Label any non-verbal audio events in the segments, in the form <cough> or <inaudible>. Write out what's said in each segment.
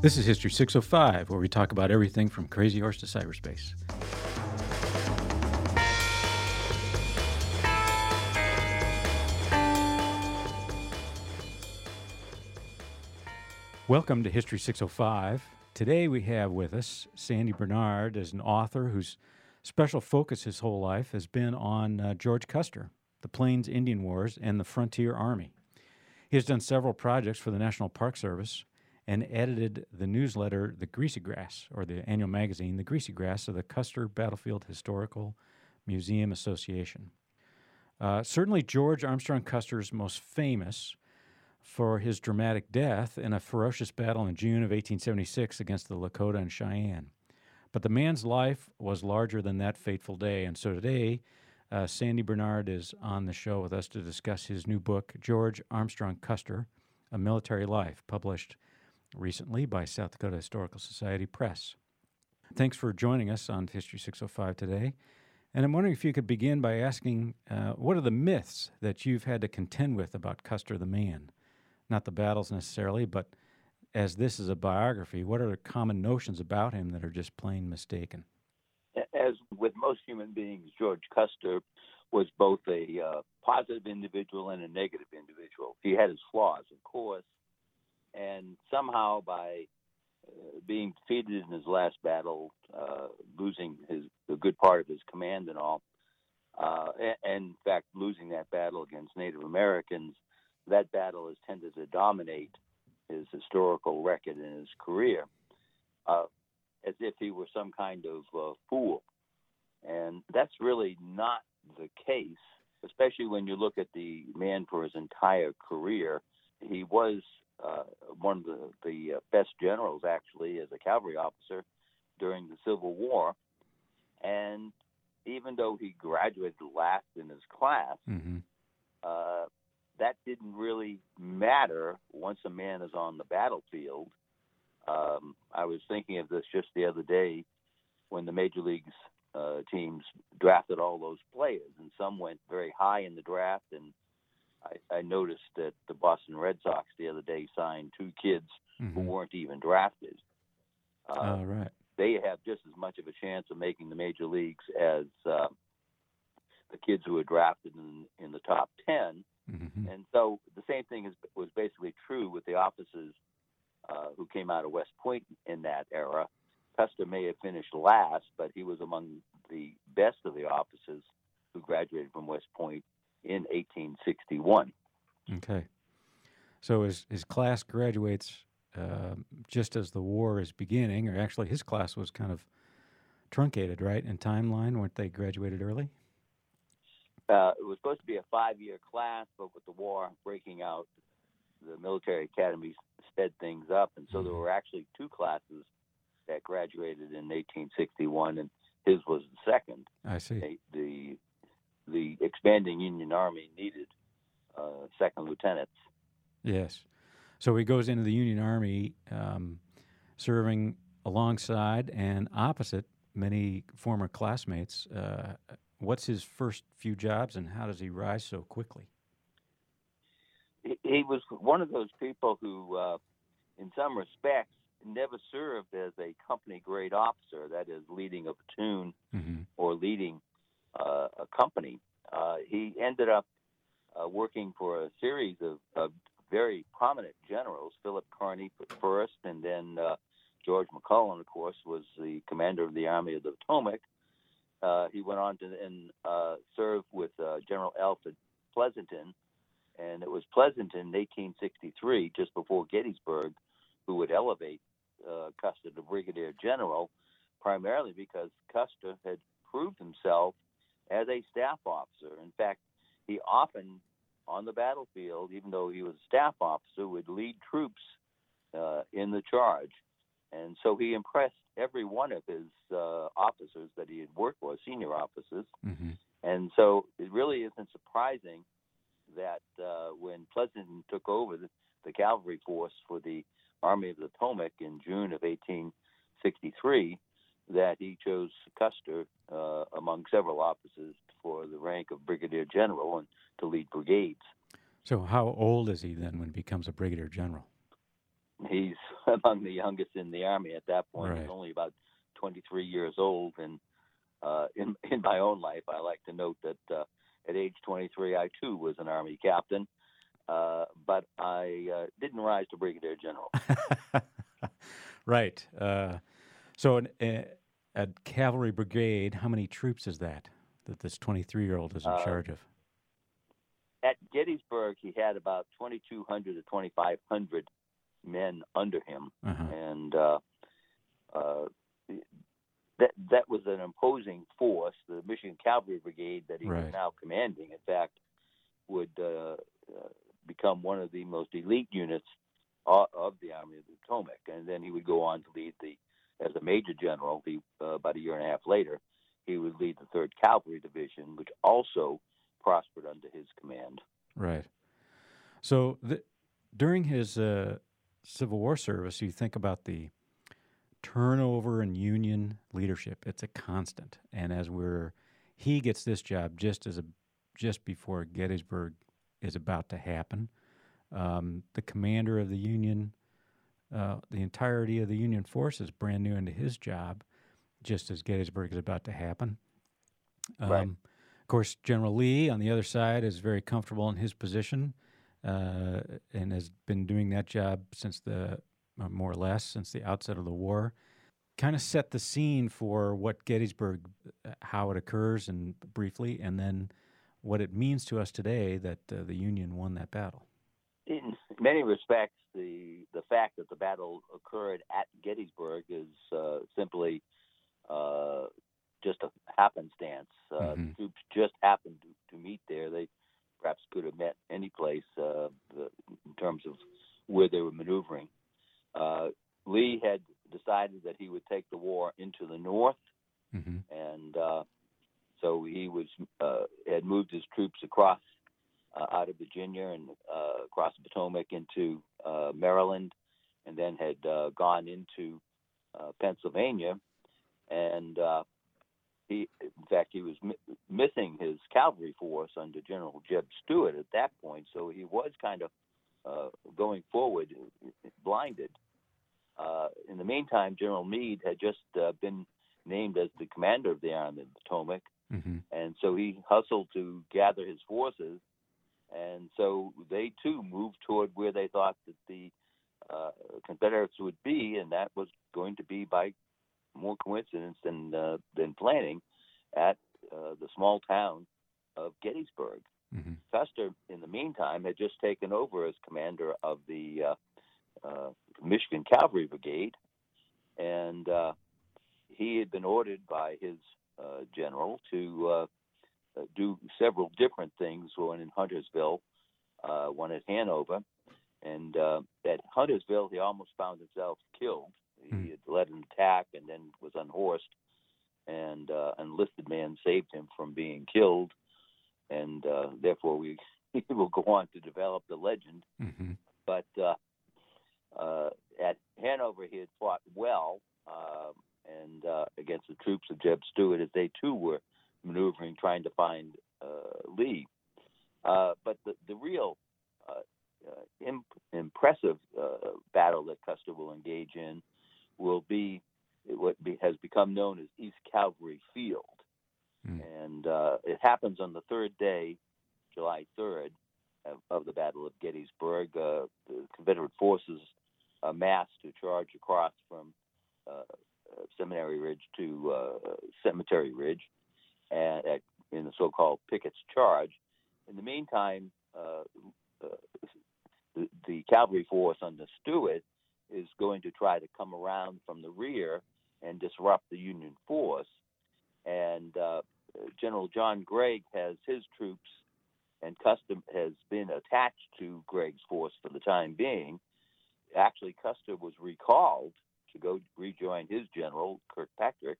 This is History 605, where we talk about everything from Crazy Horse to cyberspace. Welcome to History 605. Today we have with us Sandy Barnard as an author whose special focus his whole life has been on uh, George Custer, the Plains Indian Wars, and the Frontier Army. He has done several projects for the National Park Service and edited the newsletter The Greasy Grass, or the annual magazine The Greasy Grass of the Custer Battlefield Historical Museum Association. Uh, certainly, George Armstrong Custer is most famous for his dramatic death in a ferocious battle in June of 1876 against the Lakota and Cheyenne. But the man's life was larger than that fateful day, and so today, uh, Sandy Barnard is on the show with us to discuss his new book, George Armstrong Custer A Military Life, published recently by South Dakota Historical Society Press. Thanks for joining us on History 605 today. And I'm wondering if you could begin by asking uh, what are the myths that you've had to contend with about Custer the man? Not the battles necessarily, but as this is a biography, what are the common notions about him that are just plain mistaken? As with most human beings, George Custer was both a uh, positive individual and a negative individual. He had his flaws, of course, and somehow by uh, being defeated in his last battle, uh, losing his a good part of his command and all, uh, and, and, in fact losing that battle against Native Americans, that battle has tended to dominate his historical record in his career, uh, as if he were some kind of uh, fool, and that's really not the case. Especially when you look at the man for his entire career, he was uh, one of the, the uh, best generals actually as a cavalry officer during the Civil War. And even though he graduated last in his class, mm-hmm. uh, that didn't really matter once a man is on the battlefield. Um, I was thinking of this just the other day when the major leagues uh, teams drafted all those players, and some went very high in the draft, and I, I noticed that the Boston Red Sox the other day signed two kids mm-hmm. who weren't even drafted. Uh, oh, right. They have just as much of a chance of making the major leagues as uh, the kids who were drafted in, in the top 10. Mm-hmm. And so the same thing is, was basically true with the officers uh, who came out of West Point in that era. Custer may have finished last, but he was among the best of the officers who graduated from West Point in 1861. Okay. So his, his class graduates uh, just as the war is beginning, or actually his class was kind of truncated, right, in timeline? Weren't they graduated early? Uh, it was supposed to be a five year class, but with the war breaking out, the military academy sped things up. And so mm-hmm. there were actually two classes that graduated in 1861, and his was the second. I see. The, the expanding Union Army needed uh, second lieutenants. Yes. So he goes into the Union Army um, serving alongside and opposite many former classmates. Uh, what's his first few jobs and how does he rise so quickly? He was one of those people who, uh, in some respects, never served as a company grade officer, that is, leading a platoon mm-hmm. or leading uh, a company. Uh, he ended up uh, working for a series of, of, very prominent generals. Philip Kearny first, and then uh, George McClellan, of course, was the commander of the Army of the Potomac. Uh, he went on to then uh, serve with General Alfred Pleasonton, and it was Pleasonton in 1863, just before Gettysburg, who would elevate Custer to brigadier general, primarily because Custer had proved himself as a staff officer. In fact, he often on the battlefield, even though he was a staff officer, would lead troops uh, in the charge. And so he impressed every one of his uh, officers that he had worked with, senior officers. Mm-hmm. And so it really isn't surprising that uh, when Pleasonton took over the, the cavalry force for the Army of the Potomac in June of 1863, that he chose Custer uh, among several officers for the rank of brigadier general and to lead brigades. So, how old is he then when he becomes a brigadier general? he's <laughs> among the youngest in the army at that point. Right. He's only about 23 years old, and uh, <laughs> in in my own life, I like to note that uh, at age 23, I too was an army captain, uh, but I uh, didn't rise to brigadier general. <laughs> right. Uh, so, an, a, cavalry brigade, how many troops is that that this 23 year old is in Uh, charge of? At Gettysburg, he had about 2,200 to 2,500 men under him, Uh-huh. and uh, uh, that that was an imposing force. The Michigan Cavalry Brigade that he Right. was now commanding, in fact, would uh, uh, become one of the most elite units of, of the Army of the Potomac, and then he would go on to lead the as a major general. Uh, about a year and a half later, he would lead the Third Cavalry Division, which also prospered under his command. Right. So, during his uh, Civil War service, you think about the turnover in Union leadership. It's a constant, and as we're he gets this job just as a just before Gettysburg is about to happen. Um, the commander of the Union, uh, the entirety of the Union forces, brand new into his job, just as Gettysburg is about to happen. Um, Right. Of course, General Lee on the other side is very comfortable in his position uh, and has been doing that job since the uh, more or less since the outset of the war. Kind of set the scene for what Gettysburg, uh, how it occurs, and briefly, and then what it means to us today that uh, the Union won that battle. In many respects, the the fact that the battle occurred at Gettysburg is uh, simply uh, just a happenstance. Uh, Mhm. The troops just happened to, to meet there. They perhaps could have met any place uh, the, in terms of where they were maneuvering. Uh, Lee had decided that he would take the war into the north hmm and uh, so he was uh, had moved his troops across out of Virginia and uh, across the Potomac into uh, Maryland, and then had uh, gone into uh, Pennsylvania, and uh, he, in fact, he was mi- missing his cavalry force under General Jeb Stuart at that point, so he was kind of uh, going forward blinded. Uh, in the meantime, General Meade had just uh, been named as the commander of the Army of the Potomac, hmm and so he hustled to gather his forces, and so they too moved toward where they thought that the uh, Confederates would be, and that was going to be by more coincidence than uh, than planning at uh, the small town of Gettysburg. hmm Custer, in the meantime, had just taken over as commander of the uh, uh, Michigan Cavalry Brigade, and uh, he had been ordered by his uh, general to do several different things. One in Huntersville, uh, one at Hanover, and uh, at Huntersville, he almost found himself killed. Hmm. He had led an attack and then was unhorsed, and uh, an enlisted man saved him from being killed, and uh, therefore we <laughs> will go on to develop the legend hmm but uh, uh, at Hanover he had fought well um, and uh, against the troops of Jeb Stuart as they too were maneuvering trying to find uh, Lee. Uh, but the, the real uh, uh, imp- impressive uh, battle that Custer will engage in will be what be, has become known as East Cavalry Field. Mm. And uh, it happens on the third day, July 3rd, of, of the Battle of Gettysburg. Uh, the Confederate forces amassed to charge across from uh, uh, Seminary Ridge to uh, Cemetery Ridge, and at, in the so-called Pickett's Charge. In the meantime, uh, uh, the, the cavalry force under Stuart is going to try to come around from the rear and disrupt the Union force. And uh, General John Gregg has his troops, and Custer has been attached to Gregg's force for the time being. Actually, Custer was recalled to go rejoin his general, Kilpatrick,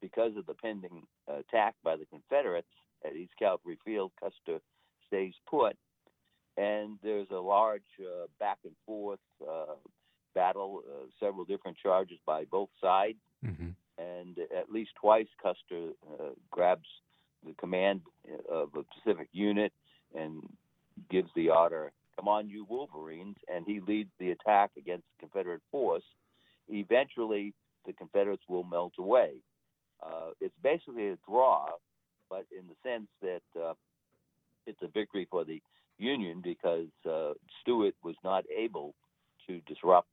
because of the pending attack by the Confederates at East Cavalry Field, Custer stays put, and there's a large uh, back and forth uh, battle, uh, several different charges by both sides, hmm and at least twice Custer uh, grabs the command of a Pacific unit and gives the order "Come on, you Wolverines!" and he leads the attack against the Confederate force. Eventually, the Confederates will melt away. Uh, it's basically a draw, but in the sense that uh, it's a victory for the Union because uh, Stuart was not able to disrupt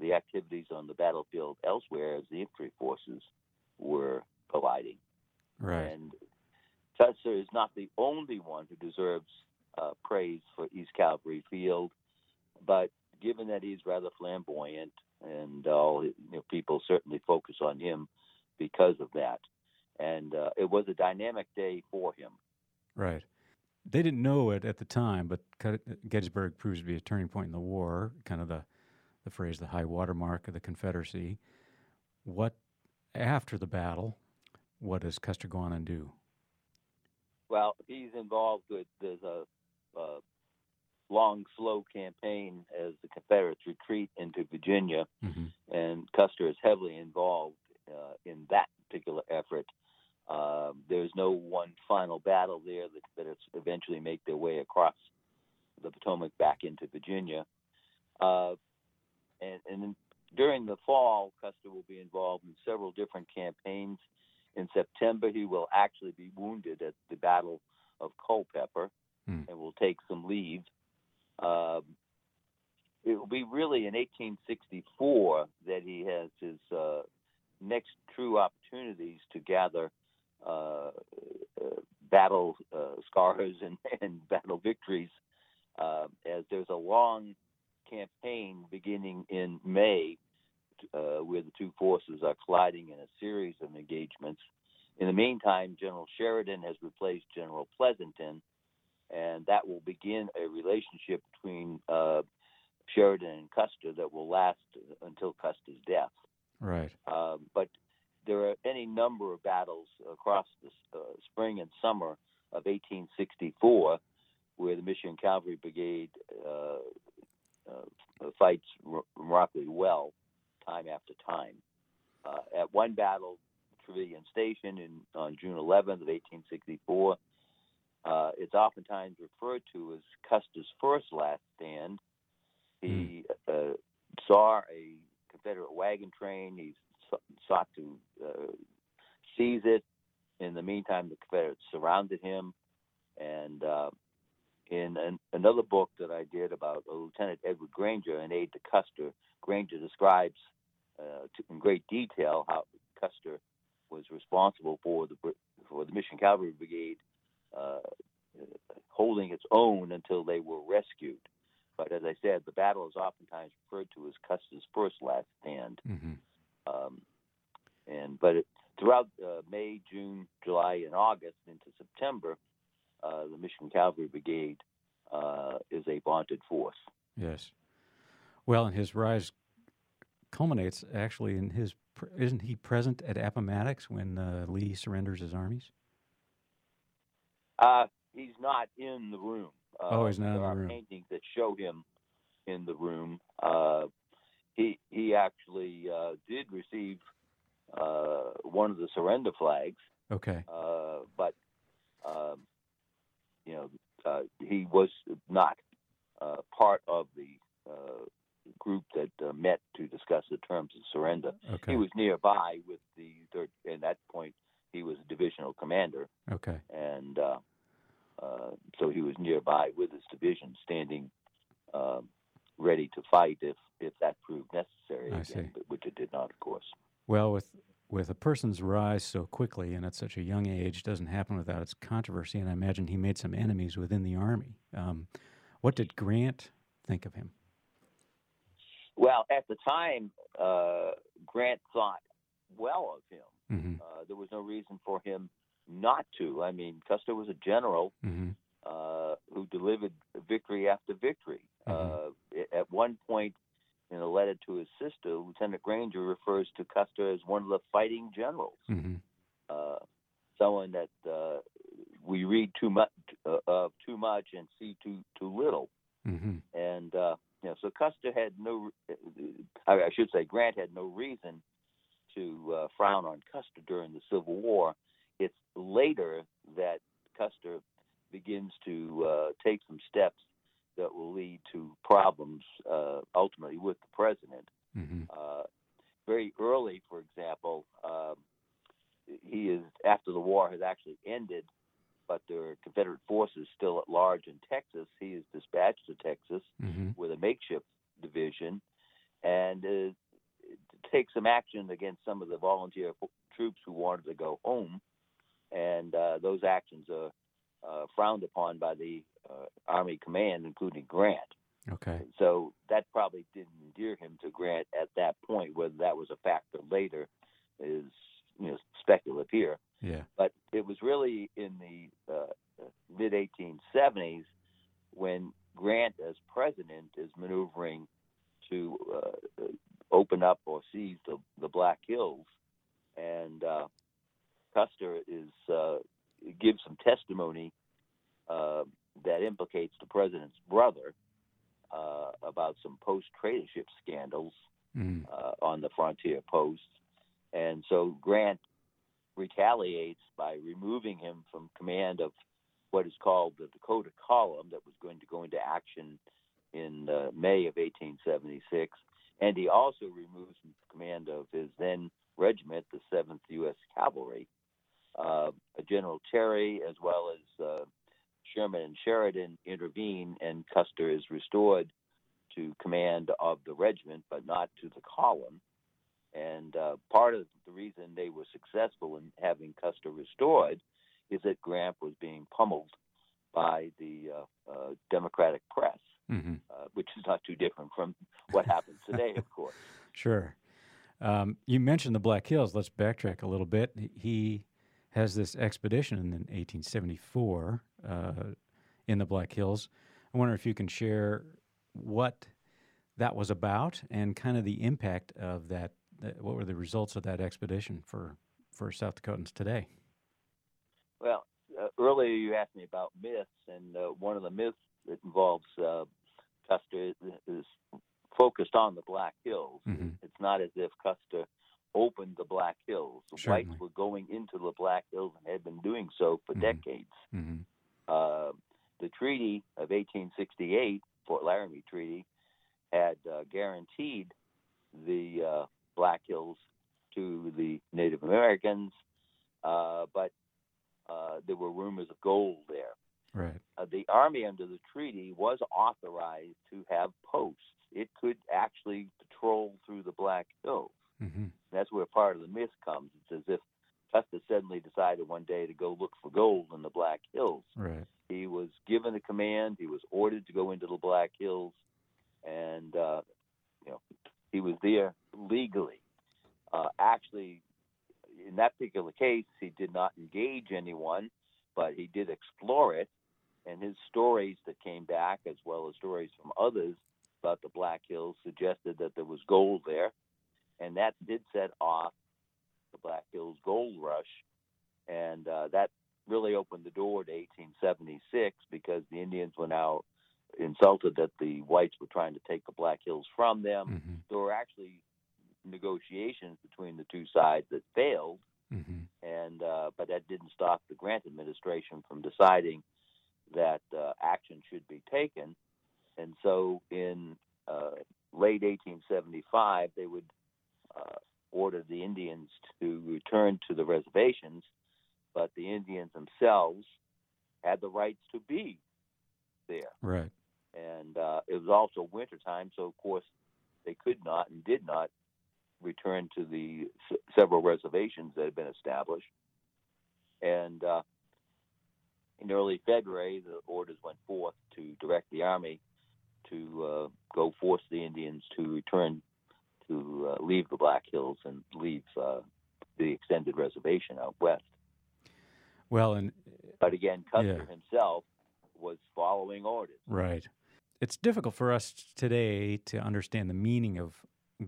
the activities on the battlefield elsewhere as the infantry forces were colliding. Right. And Custer is not the only one who deserves uh, praise for East Cavalry Field, but given that he's rather flamboyant and all you know, people certainly focus on him because of that. And uh, it was a dynamic day for him. Right. They didn't know it at the time, but Gettysburg proves to be a turning point in the war, kind of the, the phrase the high water mark of the Confederacy. What, after the battle, what does Custer go on and do? Well, he's involved with, there's a, a long, slow campaign as the Confederates retreat into Virginia, mm-hmm. and Custer is heavily involved uh, in that particular effort. Uh, there's no one final battle there. that, Confederates eventually make their way across the Potomac back into Virginia. Uh, and, and during the fall, Custer will be involved in several different campaigns. In September, he will actually be wounded at the Battle of Culpeper mm. and will take some leave. Um, it will be really in 1864 that he has his uh, next true opportunities to gather uh, uh, battle uh, scars and, <laughs> and, battle victories, uh, as there's a long campaign beginning in May uh, where the two forces are colliding in a series of engagements. In the meantime, General Sheridan has replaced General Pleasonton, and that will begin a relationship between uh, Sheridan and Custer that will last until Custer's death. Right. Um, but there are any number of battles across the uh, spring and summer of 1864 where the Michigan Cavalry Brigade uh, uh, fights remarkably well time after time. Uh, at one battle, Trevilian Station in on June 11th of 1864, uh, it's oftentimes referred to as Custer's first last stand. He mm. saw a Confederate wagon train. He sought to uh, seize it. In the meantime, the Confederates surrounded him. And uh, in an, another book that I did about Lieutenant Edward Granger, an aide to Custer, Granger describes uh, to, in great detail how Custer was responsible for the for the Michigan Cavalry Brigade uh, holding its own until they were rescued. But as I said, the battle is oftentimes referred to as Custer's first last stand. Mm-hmm. Um, and but it, throughout uh, May, June, July, and August into September, uh, the Michigan Cavalry Brigade uh, is a vaunted force. Yes. Well, and his rise culminates actually in his. Isn't he present at Appomattox when uh, Lee surrenders his armies? Uh, he's not in the room. Uh, oh, he's not there in the are room. paintings that show him in the room. Uh, he he actually uh, did receive uh, one of the surrender flags. Okay. Uh, but um, you know uh, he was not uh, part of the group that met to discuss the terms of surrender. Okay. He was nearby with the third. At that point, he was a divisional commander. Okay. And so he was nearby with his division, standing um, ready to fight if if that proved necessary, I again, see. which it did not, of course. Well, with with a person's rise so quickly and at such a young age doesn't happen without its controversy, and I imagine he made some enemies within the army. Um, what did Grant think of him? Well, at the time, uh, Grant thought well of him. Mm-hmm. Uh, there was no reason for him not to. I mean, Custer was a general mm-hmm. uh, who delivered victory after victory. Mm-hmm. Uh, at one point in a letter to his sister, Lieutenant Granger refers to Custer as one of the fighting generals, mm-hmm. uh, someone that uh, we read too much uh, of too much and see too too little. Mm-hmm. And uh, you know, so Custer had no, I should say, Grant had no reason to uh, frown on Custer during the Civil War. It's later that Custer begins to uh, take some steps that will lead to problems uh, ultimately with the president. Mm-hmm. Uh, very early, for example, um, he is after the war has actually ended, but there are Confederate forces still at large in Texas. He is dispatched to Texas mm-hmm. with a makeshift division, and uh, take some action against some of the volunteer troops who wanted to go home, and uh, those actions are uh, frowned upon by the uh, Army command, including Grant. Okay. So that probably didn't endear him to Grant at that point. Whether that was a factor later is you know speculative here. Yeah. But it was really in the uh, mid 1870s when Grant, as president, is maneuvering to uh, open up or seize the, the Black Hills, and uh, Custer is uh, gives some testimony uh, that implicates the president's brother uh, about some post tradership scandals mm. on the frontier posts, and so Grant retaliates by removing him from command of what is called the Dakota Column that was going to go into action in uh, May of 1876, and he also removes command of his then regiment, the 7th U.S. Cavalry. Uh, General Terry, as well as uh, Sherman and Sheridan, intervene, and Custer is restored to command of the regiment, but not to the column. And uh, part of the reason they were successful in having Custer restored is that Grant was being pummeled by the uh, uh, Democratic press, mm-hmm. Uh, which is not too different from what happens today, of course. Sure. Um, you mentioned the Black Hills. Let's backtrack a little bit. He has this expedition in 1874 uh, in the Black Hills. I wonder if you can share what that was about and kind of the impact of that what were the results of that expedition for for South Dakotans today? Well, uh, earlier you asked me about myths, and uh, one of the myths that involves uh, Custer is, is, focused on the Black Hills. Mm-hmm. Not as if Custer opened the Black Hills. The Certainly. whites were going into the Black Hills and had been doing so for mm-hmm. decades. Mm-hmm. Uh, the Treaty of 1868, Fort Laramie Treaty, had uh, guaranteed the uh, Black Hills to the Native Americans, uh, but uh, there were rumors of gold there. Right. Uh, the Army, under the treaty, was authorized to have posts. It could actually patrol through the Black Hills. Mm-hmm. That's where part of the myth comes. It's as if Custer suddenly decided one day to go look for gold in the Black Hills. Right. He was given a command. He was ordered to go into the Black Hills, and uh, you know he was there legally. Uh, actually, in that particular case, he did not engage anyone, but he did explore it. And his stories that came back, as well as stories from others about the Black Hills, suggested that there was gold there. And that did set off the Black Hills gold rush. And uh, that really opened the door to 1876 because the Indians were now insulted that the whites were trying to take the Black Hills from them. Mm-hmm. There were actually negotiations between the two sides that failed, mm-hmm. and uh, but that didn't stop the Grant administration from deciding that uh, action should be taken. And so, in uh, late 1875, they would uh, order the Indians to return to the reservations, but the Indians themselves had the rights to be there. Right and uh, it was also winter time, so of course they could not and did not return to the s- several reservations that had been established. And uh, in early February, the orders went forth to direct the army to uh, go force the Indians to return to uh, leave the Black Hills and leave uh, the extended reservation out west. Well, and but again, Custer yeah. himself was following orders. Right. It's difficult for us today to understand the meaning of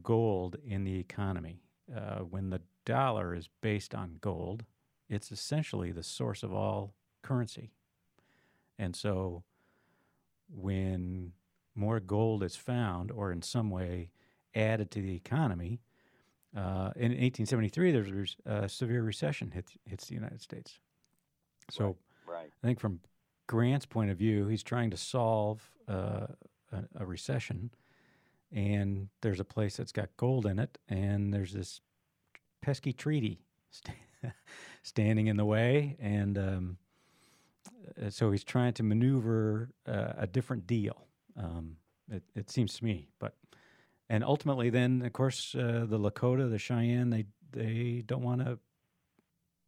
gold in the economy. Uh, when the dollar is based on gold, it's essentially the source of all currency. And so when more gold is found or in some way added to the economy, uh, in 1873, there's a severe recession hits, hits the United States. So right, right. I think from Grant's point of view, he's trying to solve uh, a, a, recession, and there's a place that's got gold in it, and there's this pesky treaty st- <laughs> standing in the way, and um, uh, so he's trying to maneuver uh, a different deal. Um, it, it, seems to me, but and ultimately, then of course, uh, the Lakota, the Cheyenne, they they don't want to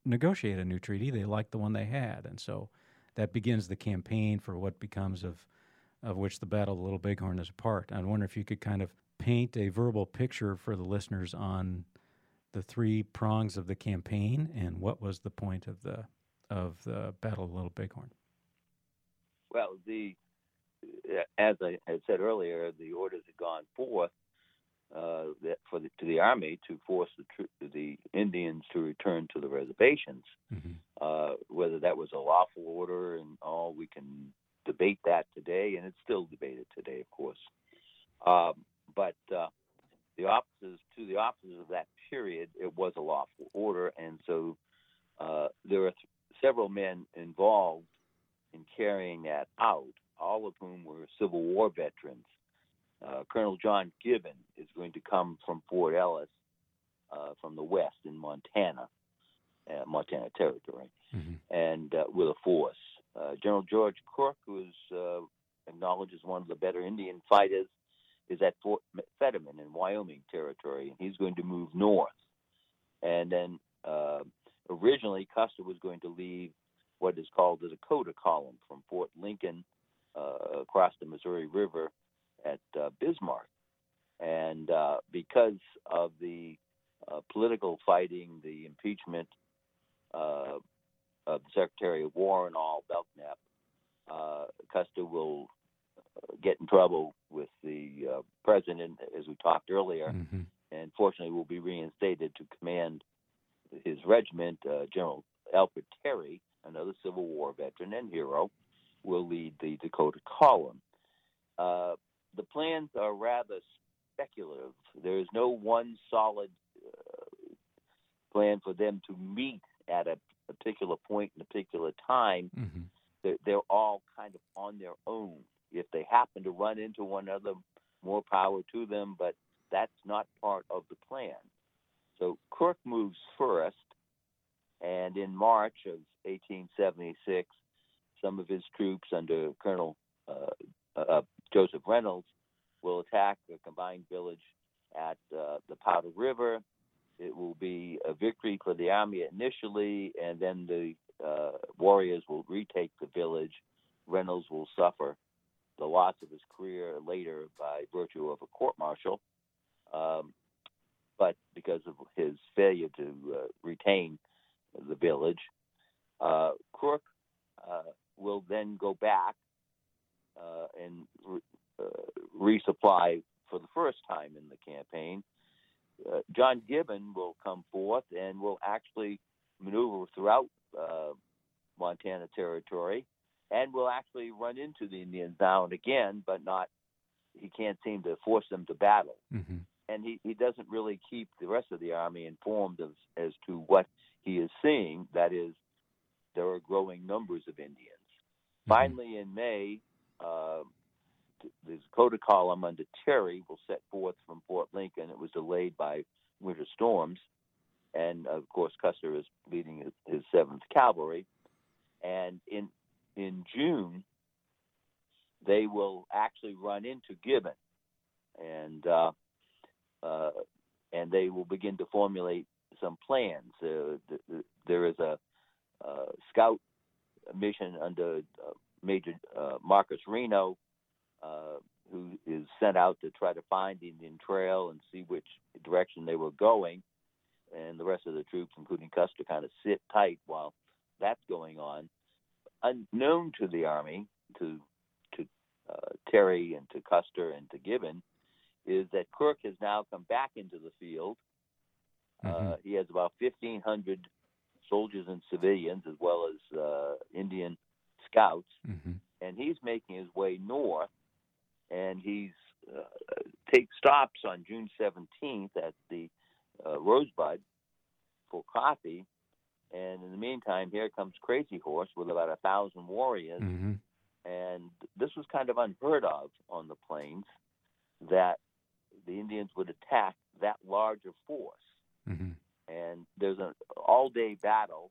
negotiate a new treaty. They like the one they had, and so that begins the campaign for what becomes of of which the Battle of Little Bighorn is a part. I wonder if you could kind of paint a verbal picture for the listeners on the three prongs of the campaign and what was the point of the of the Battle of Little Bighorn. Well, the as I had said earlier, the orders had gone forth uh, for the, to the army to force the the Indians to return to the reservations. Mm-hmm. Uh, whether that was a lawful order and all, we can debate that today, and it's still debated today, of course. Um, but uh, the officers to the officers of that period, it was a lawful order, and so uh, there were th- several men involved in carrying that out, all of whom were Civil War veterans. Uh, Colonel John Gibbon is going to come from Fort Ellis uh, from the west in Montana, uh, Montana Territory, mm-hmm. and uh, with a force. Uh, General George Crook, who is uh, acknowledged as one of the better Indian fighters, is at Fort Fetterman in Wyoming Territory, and he's going to move north. And then originally, Custer was going to leave what is called the Dakota Column from Fort Lincoln across the Missouri River at uh, Bismarck. And uh, because of the uh, political fighting, the impeachment uh, of the Secretary of War and all, Belknap, uh, Custer will uh, get in trouble with the president, as we talked earlier, mm-hmm. and fortunately will be reinstated to command his regiment. General Alfred Terry, another Civil War veteran and hero, will lead the Dakota Column. Uh, the plans are rather speculative. There is no one solid uh, plan for them to meet at a particular point in a particular time. Mm-hmm. They're, they're all kind of on their own. If they happen to run into one another, more power to them, but that's not part of the plan. So Crook moves first, and in March of 1876, some of his troops under Colonel uh, uh, Joseph Reynolds will attack a combined village at uh, the Powder River. It will be a victory for the army initially, and then the warriors will retake the village. Reynolds will suffer the loss of his career later by virtue of a court martial, um, but because of his failure to uh, retain the village, uh, Crook uh, will then go back uh, and re- uh, resupply for the first time in the campaign. Uh, John Gibbon will come forth and will actually maneuver throughout uh, Montana territory and will actually run into the Indians now and again, but not. He can't seem to force them to battle, mm-hmm. and he, he doesn't really keep the rest of the army informed of, as to what he is seeing. That is, there are growing numbers of Indians. Mm-hmm. Finally, in May, uh, the Dakota column under Terry will set forth from Fort Lincoln. It was delayed by winter storms, and of course Custer is leading his, his Seventh Cavalry. And in in June, they will actually run into Gibbon, and uh, uh, and they will begin to formulate some plans. Uh, th- th- there is a scout mission under uh, Major uh, Marcus Reno, uh, who is sent out to try to find the Indian Trail and see which direction they were going. And the rest of the troops, including Custer, kind of sit tight while that's going on. Unknown to the army, to to uh, Terry and to Custer and to Gibbon, is that Crook has now come back into the field. Mm-hmm. Uh, he has about 1,500 soldiers and civilians, as well as uh, Indian scouts, mm-hmm. and he's making his way north, and he's uh, take stops on June 17th at the uh, Rosebud for coffee, And in the meantime, here comes Crazy Horse with about a thousand warriors. Mm-hmm. And this was kind of unheard of on the plains that the Indians would attack that larger force. Mm-hmm. And there's an all day battle,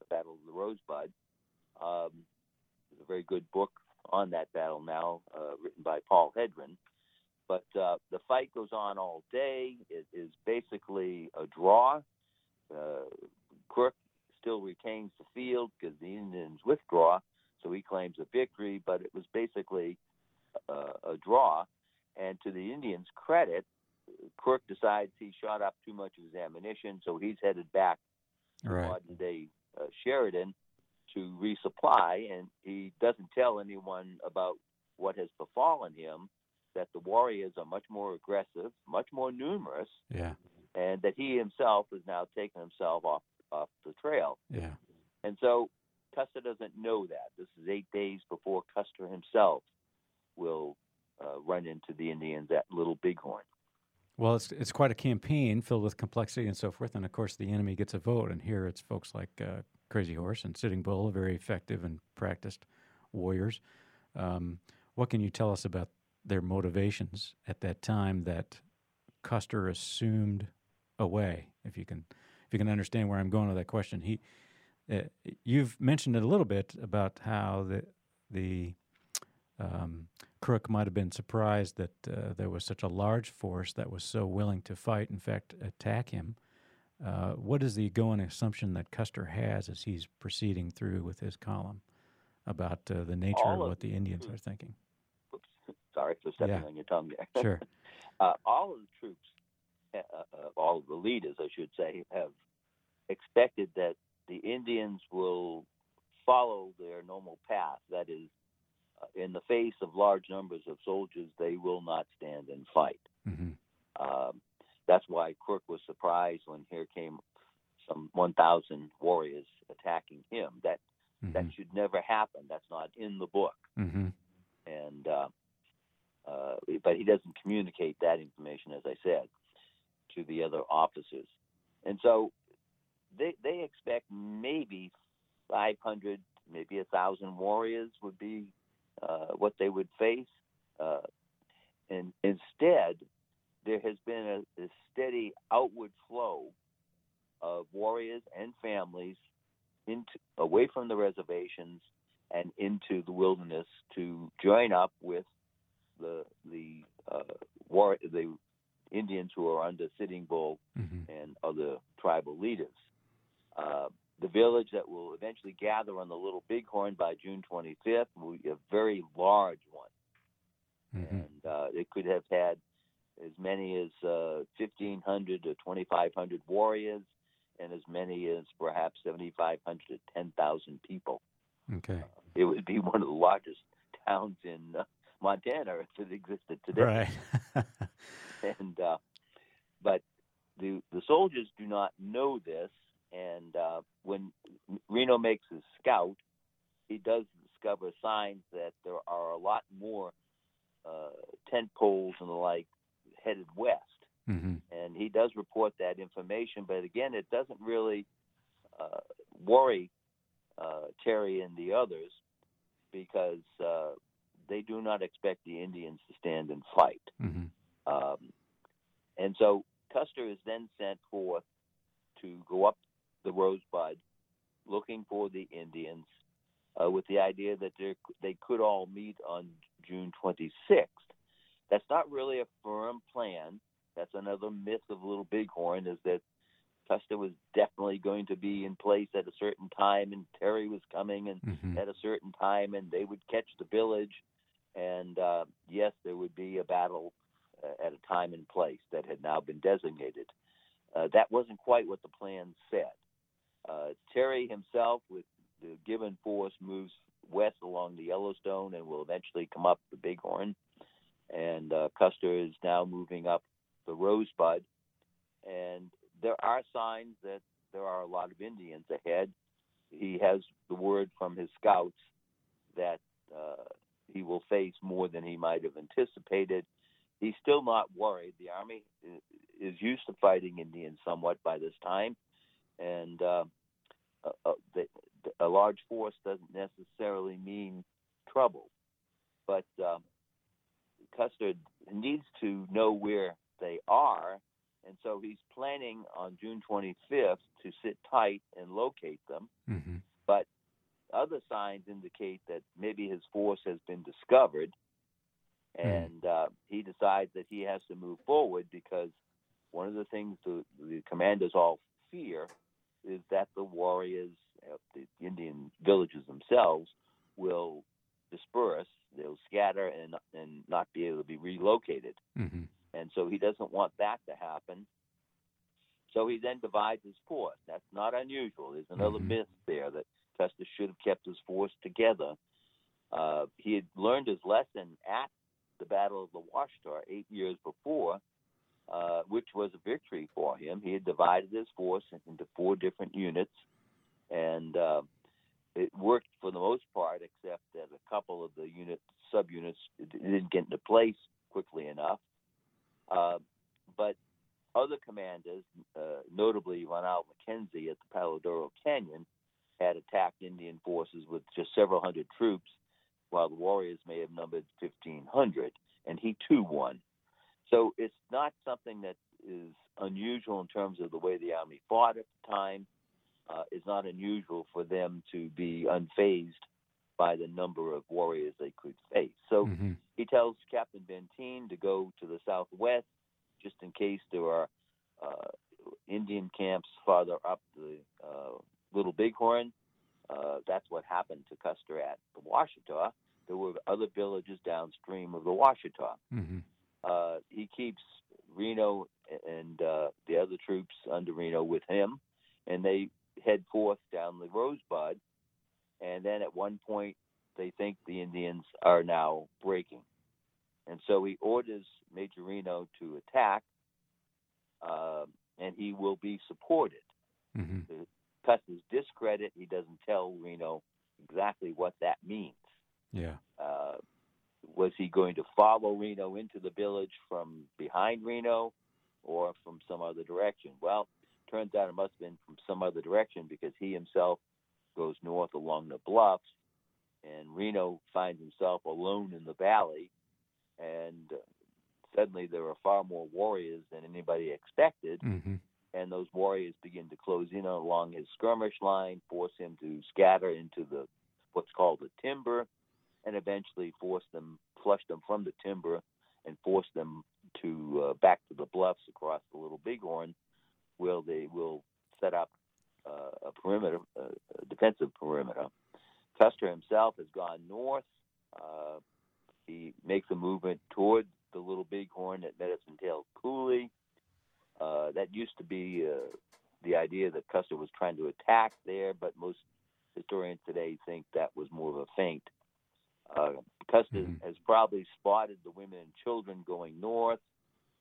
the Battle of the Rosebud. Um, there's a very good book on that battle now, uh, written by Paul Hedren. But uh, the fight goes on all day. It is basically a draw. Uh, Crook still retains the field because the Indians withdraw, so he claims a victory. But it was basically uh, a draw. And to the Indians' credit, Crook decides he shot up too much of his ammunition, so he's headed back right. to modern day uh, Sheridan to resupply, and he doesn't tell anyone about what has befallen him. That the warriors are much more aggressive, much more numerous, yeah, and that he himself has now taken himself off off the trail. Yeah, and so Custer doesn't know that. This is eight days before Custer himself will uh, run into the Indians at Little Bighorn. Well, it's it's quite a campaign filled with complexity and so forth, and of course the enemy gets a vote. And here it's folks like uh, Crazy Horse and Sitting Bull, very effective and practiced warriors. Um, what can you tell us about their motivations at that time that Custer assumed away? If you can, if you can understand where I'm going with that question, he, uh, you've mentioned it a little bit about how the the um, Crook might have been surprised that uh, there was such a large force that was so willing to fight, in fact, attack him. Uh, what is the going assumption that Custer has as he's proceeding through with his column about uh, the nature all of what the Indians are thinking? Oops, sorry for stepping Yeah. on your tongue there. Sure. <laughs> uh, all of the troops, uh, uh, all of the leaders, I should say, have expected that the Indians will follow their normal path. That is, in the face of large numbers of soldiers, they will not stand and fight. hmm Um, that's why Crook was surprised when here came some 1,000 warriors attacking him. That hmm that should never happen. That's not in the book hmm and uh, uh, but he doesn't communicate that information, as I said, to the other officers, and so they they expect maybe 500, maybe a thousand warriors would be uh, what they would face, uh, and instead there has been a, a steady outward flow of warriors and families into away from the reservations and into the wilderness to join up with the the uh, war the Indians who are under Sitting Bull hmm and other tribal leaders. Uh, the village that will eventually gather on the Little Bighorn by June 25th will be a very large one, hmm and uh, it could have had as many as uh, 1,500 to 2,500 warriors, and as many as perhaps 7,500 to 10,000 people Okay. it would be one of the largest towns in uh, Montana if it existed today. Right. <laughs> And uh, but the the soldiers do not know this, and uh, when Reno makes his scout, he does discover signs that there are a lot more uh, tent poles and the like headed west hmm and he does report that information. But again, it doesn't really uh, worry uh, Terry and the others because uh, they do not expect the Indians to stand and fight. hmm Um, and so Custer is then sent forth to go up the Rosebud, looking for the Indians, uh, with the idea that they they could all meet on June 26th. That's not really a firm plan. That's another myth of Little Bighorn is that Custer was definitely going to be in place at a certain time, and Terry was coming and hmm at a certain time, and they would catch the village. And uh, yes, there would be a battle uh, at a time and place that had now been designated. Uh, that wasn't quite what the plan said. Uh, Terry himself, with the given force, moves west along the Yellowstone and will eventually come up the Bighorn. And uh, Custer is now moving up the Rosebud. And there are signs that there are a lot of Indians ahead. He has the word from his scouts that uh, he will face more than he might have anticipated. He's still not worried. The army is used to fighting Indians somewhat by this time, and uh, a, a, a, large force doesn't necessarily mean trouble, but um, Custer needs to know where they are, and so he's planning on June 25th to sit tight and locate them. Mm-hmm. But other signs indicate that maybe his force has been discovered, hmm. and mm. uh, he decides that he has to move forward because one of the things the, the commanders all fear is that the warriors, uh, the Indian villages themselves, will disperse, they'll scatter and and not be able to be relocated. Mm-hmm. And so he doesn't want that to happen. So he then divides his force. That's not unusual. There's another mm-hmm. myth there that Custer should have kept his force together. Uh, he had learned his lesson at the Battle of the Washita eight years before, uh, which was a victory for him. He had divided his force into four different units, and uh, it worked for the most part, except that a couple of the unit subunits didn't get into place quickly enough. Uh, but other commanders, uh, notably Ronald Mackenzie at the Palo Duro Canyon, had attacked Indian forces with just several hundred troops, while the warriors may have numbered 1,500, and he too won. So it's not something that is unusual in terms of the way the army fought at the time. Uh, it's not unusual for them to be unfazed by the number of warriors they could face. So mm-hmm. he tells Captain Benteen to go to the southwest just in case there are uh, Indian camps farther up the uh, Little Bighorn. Uh, that's what happened to Custer at the Washita. There were other villages downstream of the Washita. Mm-hmm. Uh, he keeps Reno and uh, the other troops under Reno with him, and they head forth down the Rosebud. And then at one point, they think the Indians are now breaking. And so he orders Major Reno to attack, uh, and he will be supported. Mm-hmm. To Custer's discredit, he doesn't tell Reno exactly what that means. Yeah. Uh, was he going to follow Reno into the village from behind Reno or from some other direction? Well, turns out it must have been from some other direction because he himself goes north along the bluffs, and Reno finds himself alone in the valley, and uh, suddenly there are far more warriors than anybody expected. Mm-hmm. And those warriors begin to close in along his skirmish line, force him to scatter into the what's called the timber, and eventually force them, flush them from the timber, and force them to uh, back to the bluffs across the Little Bighorn, where they will set up uh, a perimeter, uh, a defensive perimeter. Custer himself has gone north. Uh, he makes a movement toward the Little Bighorn at Medicine Tail Coulee. Uh, that used to be uh, the idea that Custer was trying to attack there, but most historians today think that was more of a feint. Uh, Custer mm-hmm. has probably spotted the women and children going north,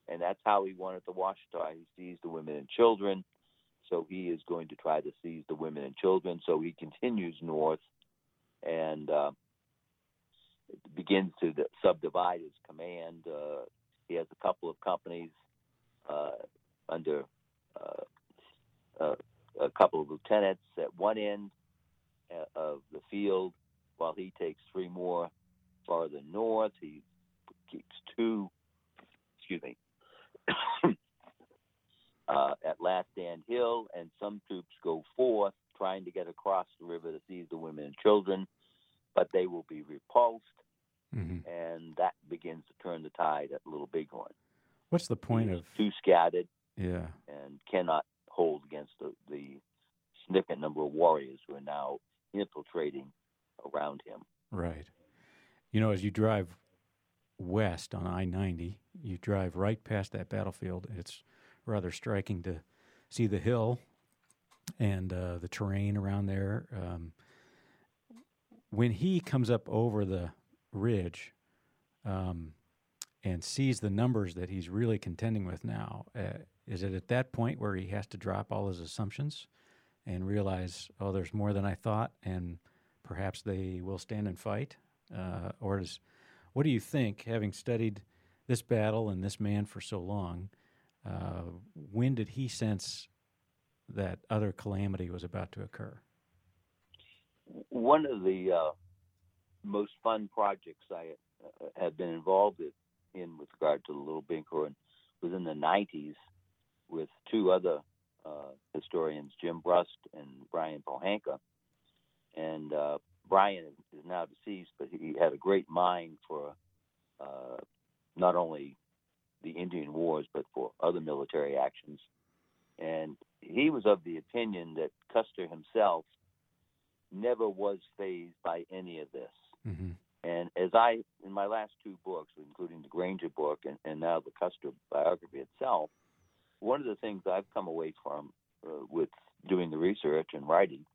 and that's how he wanted the Washita. He sees the women and children, so he is going to try to seize the women and children. So he continues north and uh, begins to subdivide his command. Uh, he has a couple of companies uh, under uh, uh, a couple of lieutenants at one end uh, of the field while he takes three more farther north. He keeps two, excuse me, uh, at Last Stand Hill, and some troops go forth trying to get across the river to seize the women and children, but they will be repulsed, mm-hmm. and that begins to turn the tide at Little Bighorn. The point of too scattered? Yeah, and cannot hold against the, the significant number of warriors who are now infiltrating around him. Right. You know, as you drive west on I 90, you drive right past that battlefield. It's rather striking to see the hill and uh, the terrain around there. Um, when he comes up over the ridge um, and sees the numbers that he's really contending with now, uh, is it at that point where he has to drop all his assumptions and realize, oh, there's more than I thought, and perhaps they will stand and fight? Uh, or does, what do you think, having studied this battle and this man for so long, uh, when did he sense that other calamity was about to occur? one of the uh, most fun projects I uh, have been involved in with regard to the Little Bighorn was in the 90s with two other uh, historians, Jim Brust and Brian Pohanka. And uh, Brian is now deceased, but he had a great mind for uh, not only the Indian Wars, but for other military actions. And he was of the opinion that Custer himself never was fazed by any of this. Mm-hmm. And as I, in my last two books, including the Granger book and, and now the Custer biography itself, one of the things I've come away from uh, with doing the research and writing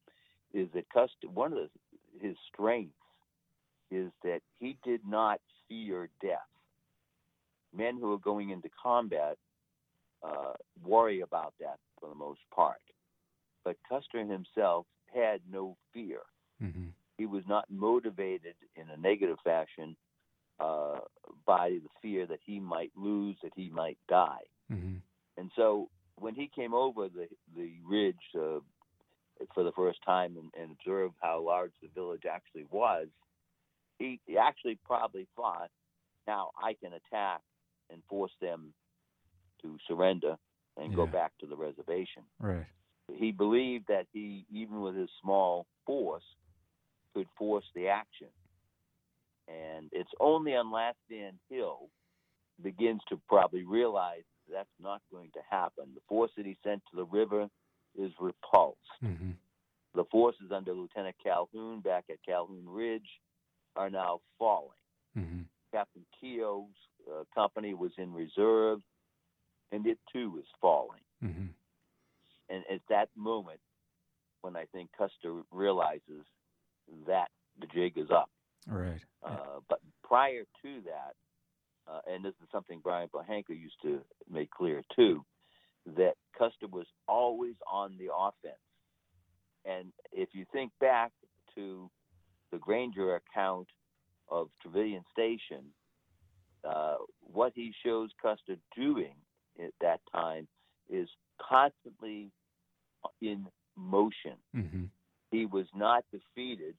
is that Custer, one of the, his strengths is that he did not fear death. Men who are going into combat uh, worry about that for the most part. But Custer himself had no fear. Mm-hmm. He was not motivated in a negative fashion uh, by the fear that he might lose, that he might die. Mm-hmm. And so when he came over the the ridge uh, for the first time and, and observed how large the village actually was, he, he actually probably thought, now I can attack and force them to surrender and yeah. go back to the reservation. Right. He believed that he, even with his small force, could force the action. And it's only on Last Stand Hill begins to probably realize that's not going to happen. The force that he sent to the river is repulsed. Mm-hmm. The forces under Lieutenant Calhoun back at Calhoun Ridge are now falling. Mm-hmm. Captain Keogh's uh, company was in reserve, and it too is falling. Mm-hmm. And at that moment, when I think Custer realizes that the jig is up. Right. Uh, but prior to that, uh, and this is something Brian Pohanka used to make clear too, that Custer was always on the offense. And if you think back to the Granger account of Trevilian Station, uh, what he shows Custer doing at that time is constantly in motion. Mm-hmm. He was not defeated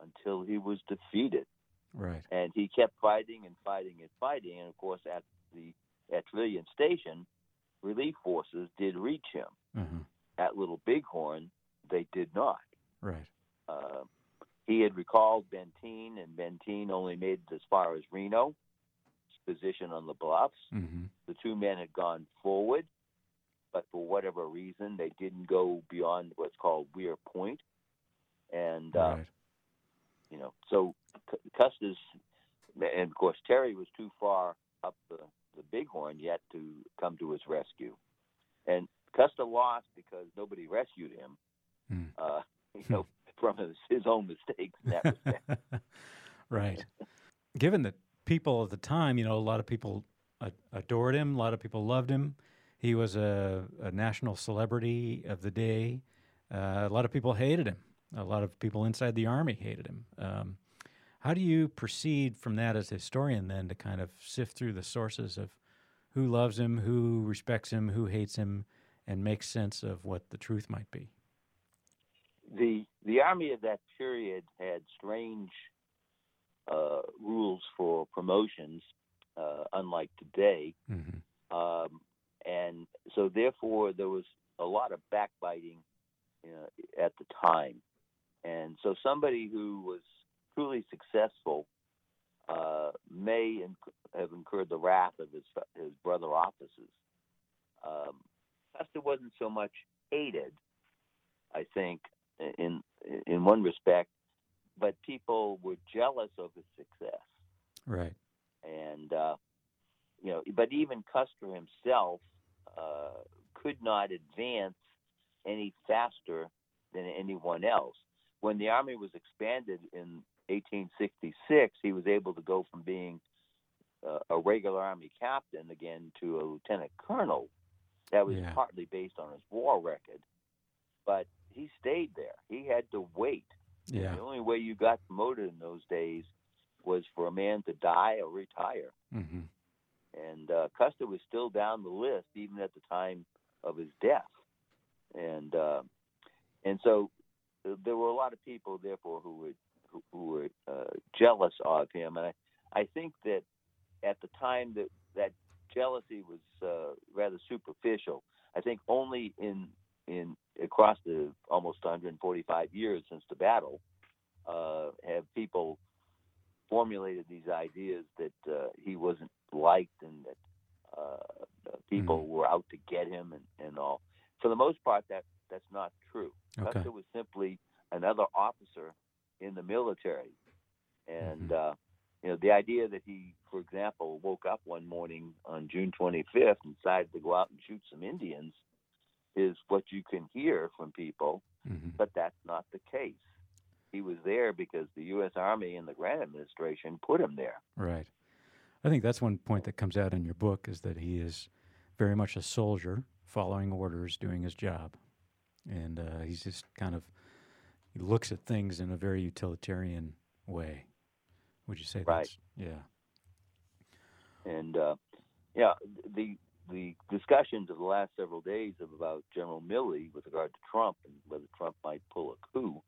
until he was defeated. Right. And he kept fighting and fighting and fighting. And of course, at the at Trevilian Station, relief forces did reach him. Mm-hmm. At Little Bighorn, they did not. Right. Uh, he had recalled Benteen, and Benteen only made it as far as Reno, position on the bluffs. Mm-hmm. The two men had gone forward, but for whatever reason, they didn't go beyond what's called Weir Point. And, uh, right. you know, so Custer's, and of course, Terry was too far up the, the Bighorn yet to come to his rescue. And Custer lost because nobody rescued him. Mm. Uh, <laughs> you <laughs> know, from his, his own mistakes in that respect. <laughs> right. Given that people at the time, you know, a lot of people adored him, a lot of people loved him. He was a, a national celebrity of the day. Uh, a lot of people hated him. A lot of people inside the army hated him. Um, how do you proceed from that as a historian then to kind of sift through the sources of who loves him, who respects him, who hates him, and make sense of what the truth might be? The the army of that period had strange uh, rules for promotions, uh, unlike today, mm-hmm. um, and so therefore there was a lot of backbiting at the time, and so somebody who was truly successful uh, may inc- have incurred the wrath of his his brother officers. Um, Custer wasn't so much hated, I think, in in one respect, but people were jealous of his success. Right. And uh, you know, but even Custer himself uh, could not advance any faster than anyone else. When the army was expanded in 1866, he was able to go from being uh, a regular army captain again to a lieutenant colonel. That was yeah. partly based on his war record, but he stayed there. He had to wait. Yeah. The only way you got promoted in those days was for a man to die or retire. Mm-hmm. And uh, Custer was still down the list even at the time of his death. And uh, and so there were a lot of people, therefore, who were who, who were uh, jealous of him, and I, I think that at the time that that jealousy was uh, rather superficial. I think only in in across the almost 145 years since the battle uh, have people formulated these ideas that uh, he wasn't liked and that uh, people mm-hmm. were out to get him and, and all. For the most part, that that's not true. Okay. Custer was simply another officer in the military, and mm-hmm. uh, you know the idea that he, for example, woke up one morning on June 25th and decided to go out and shoot some Indians is what you can hear from people, mm-hmm. but that's not the case. He was there because the U.S. Army and the Grant administration put him there. Right. I think that's one point that comes out in your book is that he is very much a soldier, following orders, doing his job, and uh, he's just kind of he looks at things in a very utilitarian way. Would you say right. that's yeah? And uh, yeah, the the discussions of the last several days of about General Milley with regard to Trump and whether Trump might pull a coup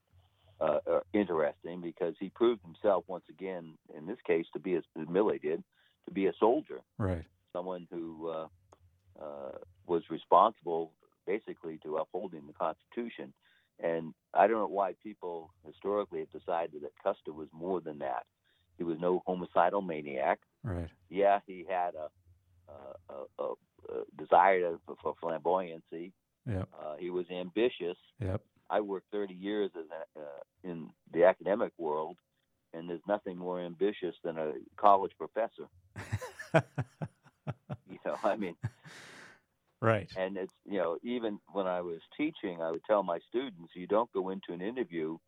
uh, are interesting because he proved himself once again, in this case, to be as Milley did, to be a soldier, right? Someone who uh, uh, was responsible, basically, to upholding the Constitution. And I don't know why people historically have decided that Custer was more than that. He was no homicidal maniac. Right. Yeah, he had a a, a, a desire to, for flamboyancy. Yep. Uh, he was ambitious. Yep. I worked 30 years as a, uh, in the academic world, and there's nothing more ambitious than a college professor. <laughs> you know, I mean, right. And it's you know, even when I was teaching, I would tell my students, you don't go into an interview,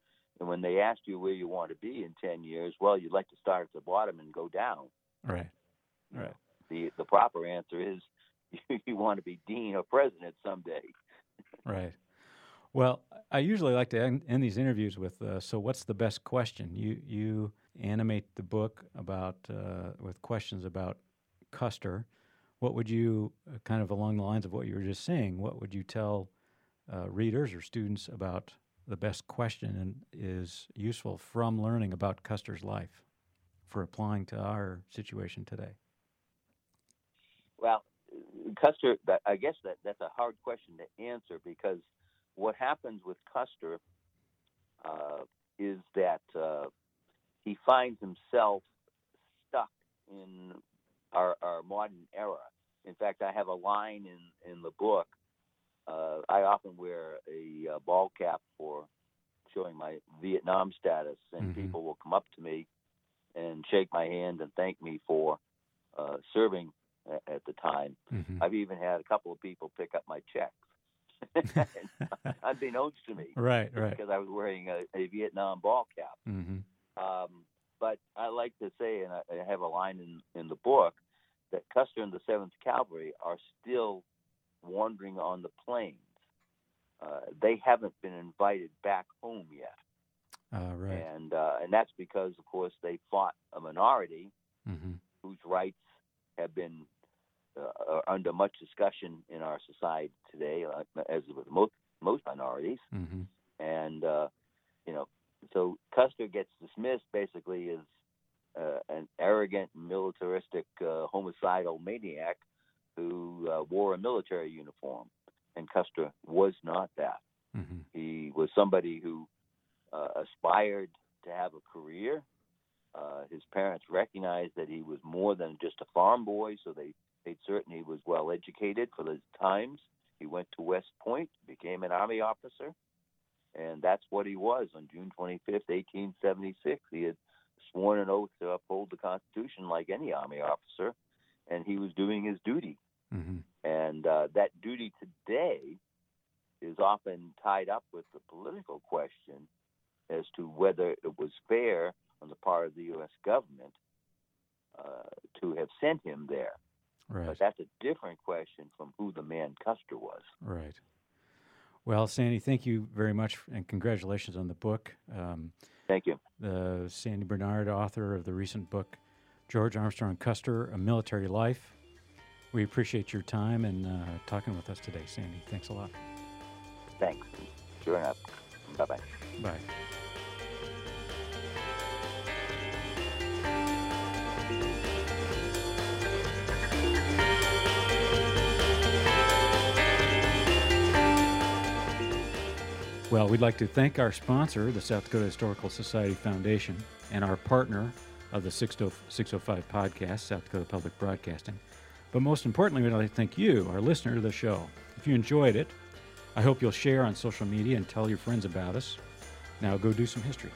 and when they ask you where you want to be in 10 years, well, you'd like to start at the bottom and go down. Right. Right. The the proper answer is <laughs> you, you want to be dean or president someday. right. Well, I usually like to end, end these interviews with uh, so what's the best question? You you animate the book about uh, with questions about Custer. What would you uh, kind of along the lines of what you were just saying? What would you tell uh, readers or students about the best question and is useful from learning about Custer's life for applying to our situation today? Well, Custer, I guess that that's a hard question to answer because what happens with Custer uh, is that uh, he finds himself stuck in our, our modern era. In fact, I have a line in, in the book. Uh, I often wear a uh, ball cap for showing my Vietnam status, and mm-hmm. people will come up to me and shake my hand and thank me for uh, serving at the time. Mm-hmm. I've even had a couple of people pick up my checks, <laughs> unbeknownst to me. <laughs> Right, right. Because I was wearing a, a Vietnam ball cap. Mm-hmm. Um, but I like to say, and I, I have a line in, in the book, that Custer and the Seventh Cavalry are still wandering on the plains. Uh, they haven't been invited back home yet. Uh, right. And uh, and that's because, of course, they fought a minority mm-hmm. whose rights have been uh, under much discussion in our society today, uh, as with most most minorities. Mm-hmm. And uh, you know, so Custer gets dismissed basically as uh, an arrogant, militaristic, uh, homicidal maniac who uh, wore a military uniform, and Custer was not that. Mm-hmm. He was somebody who aspired to have a career. his parents recognized that he was more than just a farm boy, so they made certain he was well educated for the times. He went to West Point, became an Army officer, and that's what he was on June 25th, 1876. He had sworn an oath to uphold the Constitution like any Army officer, and he was doing his duty. Mm-hmm. And uh, that duty today is often tied up with the political question as to whether it was fair on the part of the U.S. government uh, to have sent him there. Right. But that's a different question from who the man Custer was. Right. Well, Sandy, thank you very much, and congratulations on the book. Um, thank you. The Sandy Barnard, author of the recent book, George Armstrong Custer: A Military Life. We appreciate your time and uh, talking with us today, Sandy. Thanks a lot. Thanks. Sure enough. Bye bye. Bye. Well, we'd like to thank our sponsor, the South Dakota Historical Society Foundation, and our partner of the 605 podcast, South Dakota Public Broadcasting. But most importantly, we'd like to thank you, our listener to the show. If you enjoyed it, I hope you'll share on social media and tell your friends about us. Now go do some history.